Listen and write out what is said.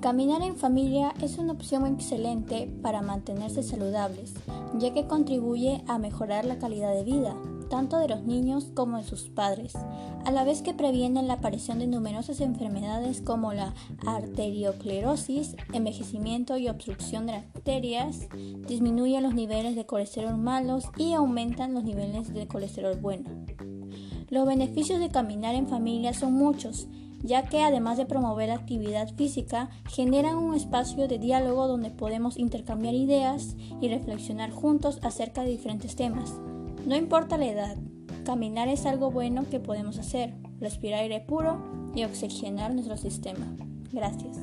Caminar en familia es una opción excelente para mantenerse saludables, ya que contribuye a mejorar la calidad de vida, tanto de los niños como de sus padres, a la vez que previene la aparición de numerosas enfermedades como la arterioclerosis, envejecimiento y obstrucción de arterias, disminuye los niveles de colesterol malos y aumentan los niveles de colesterol bueno. Los beneficios de caminar en familia son muchos, ya que además de promover la actividad física, generan un espacio de diálogo donde podemos intercambiar ideas y reflexionar juntos acerca de diferentes temas. No importa la edad, caminar es algo bueno que podemos hacer, respirar aire puro y oxigenar nuestro sistema. Gracias.